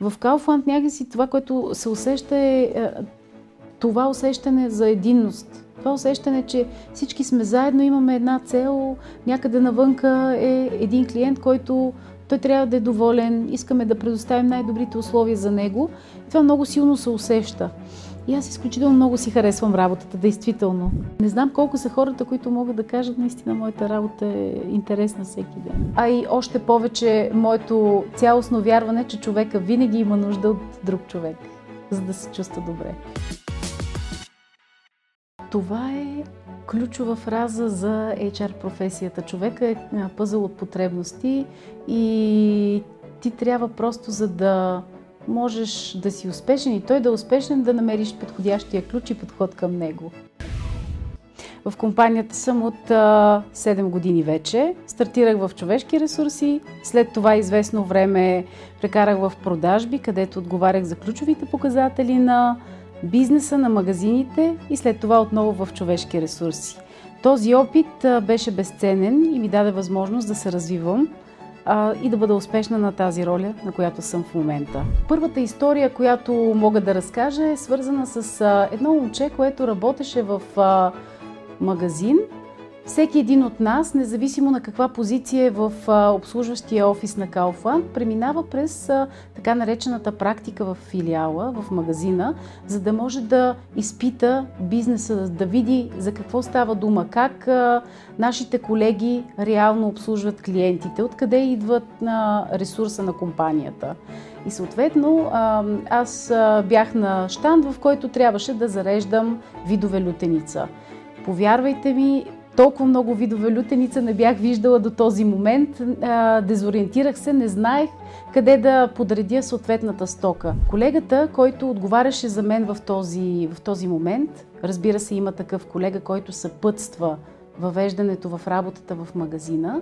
В Kaufland някакси това, което се усеща е, е това усещане за единност. Това усещане, че всички сме заедно, имаме една цел, някъде навънка е един клиент, който той трябва да е доволен, искаме да предоставим най-добрите условия за него. Това много силно се усеща. И аз изключително много си харесвам работата, действително. Не знам колко са хората, които могат да кажат, наистина моята работа е интересна всеки ден. А и още повече моето цялостно вярване, че човека винаги има нужда от друг човек, за да се чувства добре. Това е ключова фраза за HR професията. Човека е пъзъл от потребности и ти трябва просто за да можеш да си успешен и той да е успешен да намериш подходящия ключ и подход към него. В компанията съм от а, 7 години вече. Стартирах в човешки ресурси, след това известно време прекарах в продажби, където отговарях за ключовите показатели на бизнеса, на магазините и след това отново в човешки ресурси. Този опит а, беше безценен и ми даде възможност да се развивам а, и да бъда успешна на тази роля, на която съм в момента. Първата история, която мога да разкажа е свързана с а, едно момче, което работеше в а, магазин всеки един от нас, независимо на каква позиция е в обслужващия офис на Kaufland, преминава през така наречената практика в филиала, в магазина, за да може да изпита бизнеса, да види за какво става дума, как нашите колеги реално обслужват клиентите, откъде идват на ресурса на компанията. И съответно аз бях на штанд, в който трябваше да зареждам видове лютеница. Повярвайте ми, толкова много видове лютеница не бях виждала до този момент. Дезориентирах се, не знаех къде да подредя съответната стока. Колегата, който отговаряше за мен в този, в този момент, разбира се, има такъв колега, който съпътства въвеждането в работата в магазина,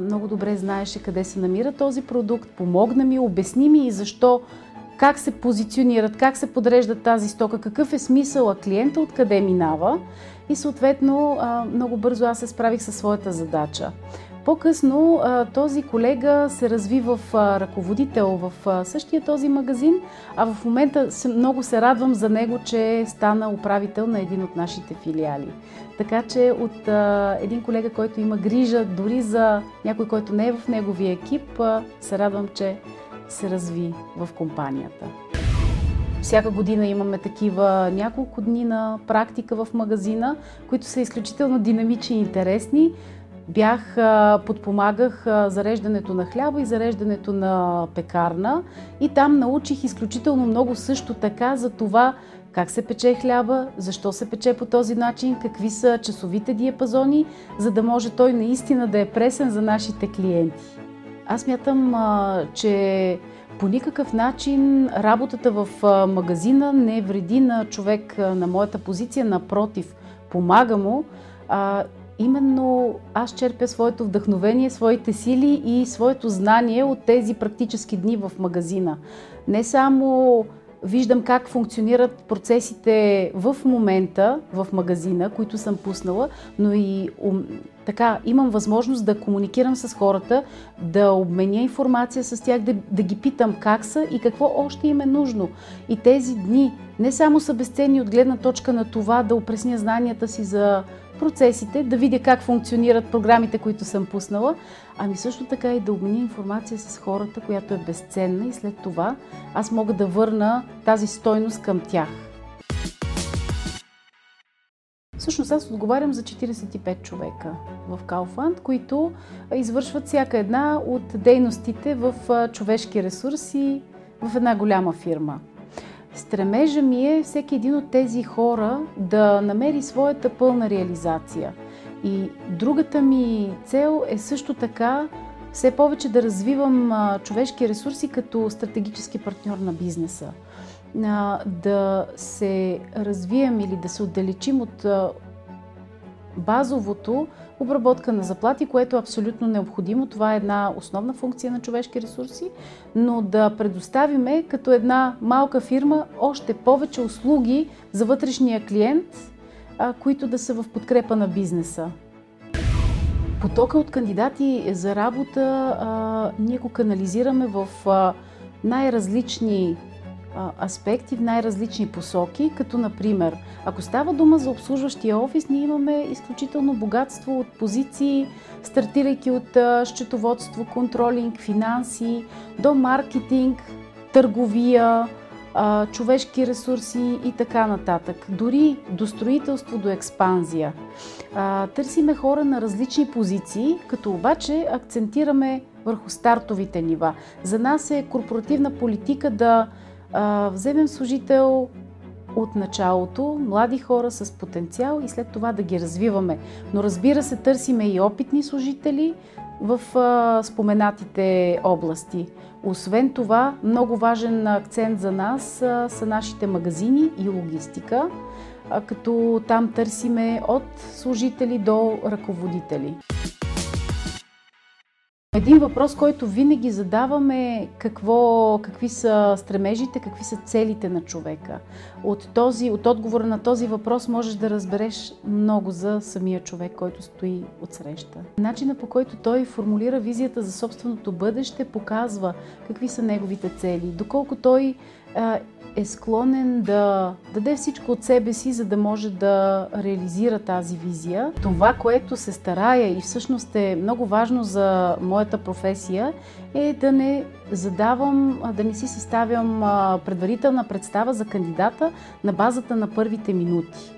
много добре знаеше къде се намира този продукт, помогна ми, обясни ми и защо как се позиционират, как се подреждат тази стока, какъв е смисъла клиента, откъде минава и съответно много бързо аз се справих със своята задача. По-късно този колега се разви в ръководител в същия този магазин, а в момента много се радвам за него, че стана управител на един от нашите филиали. Така че от един колега, който има грижа дори за някой, който не е в неговия екип, се радвам, че се разви в компанията. Всяка година имаме такива няколко дни на практика в магазина, които са изключително динамични и интересни. Бях, подпомагах зареждането на хляба и зареждането на пекарна и там научих изключително много също така за това как се пече хляба, защо се пече по този начин, какви са часовите диапазони, за да може той наистина да е пресен за нашите клиенти. Аз мятам, че по никакъв начин работата в магазина не вреди на човек на моята позиция, напротив, помага му. А, именно аз черпя своето вдъхновение, своите сили и своето знание от тези практически дни в магазина. Не само виждам как функционират процесите в момента в магазина, които съм пуснала, но и така имам възможност да комуникирам с хората, да обменя информация с тях, да, да ги питам как са и какво още им е нужно. И тези дни не само са безценни от гледна точка на това да опресня знанията си за процесите, да видя как функционират програмите, които съм пуснала, ами също така и да обменя информация с хората, която е безценна и след това аз мога да върна тази стойност към тях. Всъщност аз отговарям за 45 човека в Kaufland, които извършват всяка една от дейностите в човешки ресурси в една голяма фирма. Стремежа ми е всеки един от тези хора да намери своята пълна реализация. И другата ми цел е също така все повече да развивам човешки ресурси като стратегически партньор на бизнеса. Да се развием или да се отдалечим от базовото обработка на заплати, което е абсолютно необходимо. Това е една основна функция на човешки ресурси, но да предоставиме като една малка фирма още повече услуги за вътрешния клиент, които да са в подкрепа на бизнеса. Потока от кандидати за работа ние го канализираме в най-различни аспекти в най-различни посоки, като например, ако става дума за обслужващия офис, ние имаме изключително богатство от позиции, стартирайки от счетоводство, контролинг, финанси, до маркетинг, търговия, човешки ресурси и така нататък. Дори до строителство, до експанзия. Търсиме хора на различни позиции, като обаче акцентираме върху стартовите нива. За нас е корпоративна политика да а, вземем служител от началото, млади хора с потенциал и след това да ги развиваме. Но разбира се, търсиме и опитни служители в а, споменатите области. Освен това, много важен акцент за нас а, са нашите магазини и логистика, а, като там търсиме от служители до ръководители. Един въпрос, който винаги задаваме какво, какви са стремежите, какви са целите на човека. От, този, от отговора на този въпрос можеш да разбереш много за самия човек, който стои от среща. Начина по който той формулира визията за собственото бъдеще показва какви са неговите цели, доколко той е склонен да даде всичко от себе си, за да може да реализира тази визия. Това, което се старая и всъщност е много важно за моята професия, е да не задавам, да не си съставям предварителна представа за кандидата на базата на първите минути.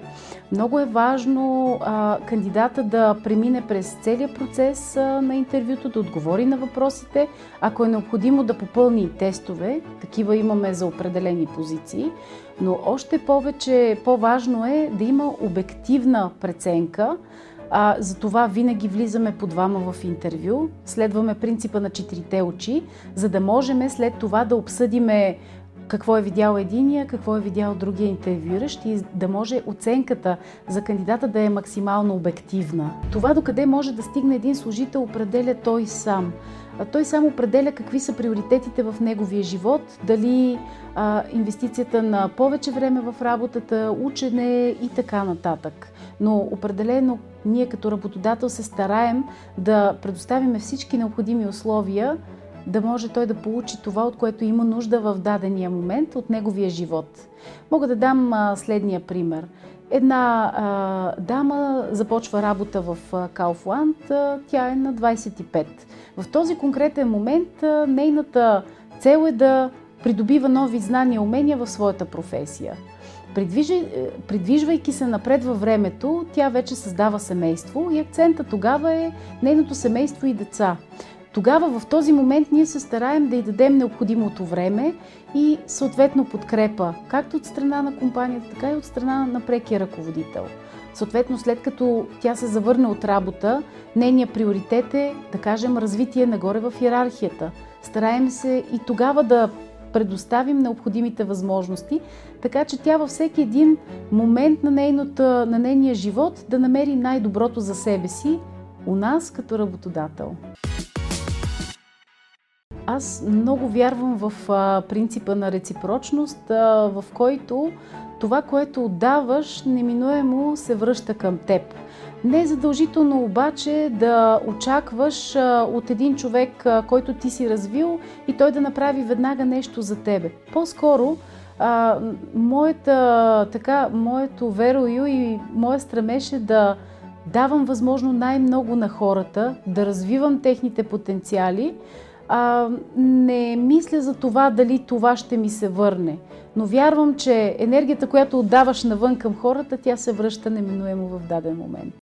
Много е важно а, кандидата да премине през целият процес а, на интервюто, да отговори на въпросите. Ако е необходимо да попълни тестове, такива имаме за определени позиции, но още повече по-важно е да има обективна преценка. А, за това винаги влизаме по двама в интервю, следваме принципа на четирите очи, за да можем след това да обсъдиме какво е видял единия, какво е видял другия интервюиращ и да може оценката за кандидата да е максимално обективна. Това докъде може да стигне един служител определя той сам. Той сам определя какви са приоритетите в неговия живот, дали а, инвестицията на повече време в работата, учене и така нататък. Но определено ние като работодател се стараем да предоставим всички необходими условия, да може той да получи това, от което има нужда в дадения момент от неговия живот. Мога да дам а, следния пример. Една а, дама започва работа в Кауфланд, тя е на 25. В този конкретен момент а, нейната цел е да придобива нови знания и умения в своята професия. Придвижи, придвижвайки се напред във времето, тя вече създава семейство и акцента тогава е нейното семейство и деца тогава в този момент ние се стараем да й дадем необходимото време и съответно подкрепа, както от страна на компанията, така и от страна на прекия ръководител. Съответно, след като тя се завърне от работа, нейният приоритет е, да кажем, развитие нагоре в иерархията. Стараем се и тогава да предоставим необходимите възможности, така че тя във всеки един момент на, нейната, на нейния живот да намери най-доброто за себе си у нас като работодател. Аз много вярвам в принципа на реципрочност, в който това, което отдаваш, неминуемо се връща към теб. Не е задължително обаче да очакваш от един човек, който ти си развил и той да направи веднага нещо за тебе. По-скоро, а, моята, така, моето верою и моя стремеж е да давам възможно най-много на хората, да развивам техните потенциали, а, не мисля за това дали това ще ми се върне. Но вярвам, че енергията, която отдаваш навън към хората, тя се връща неминуемо в даден момент.